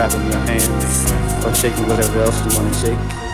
Clapping your hands. Or shaking whatever else you want to shake.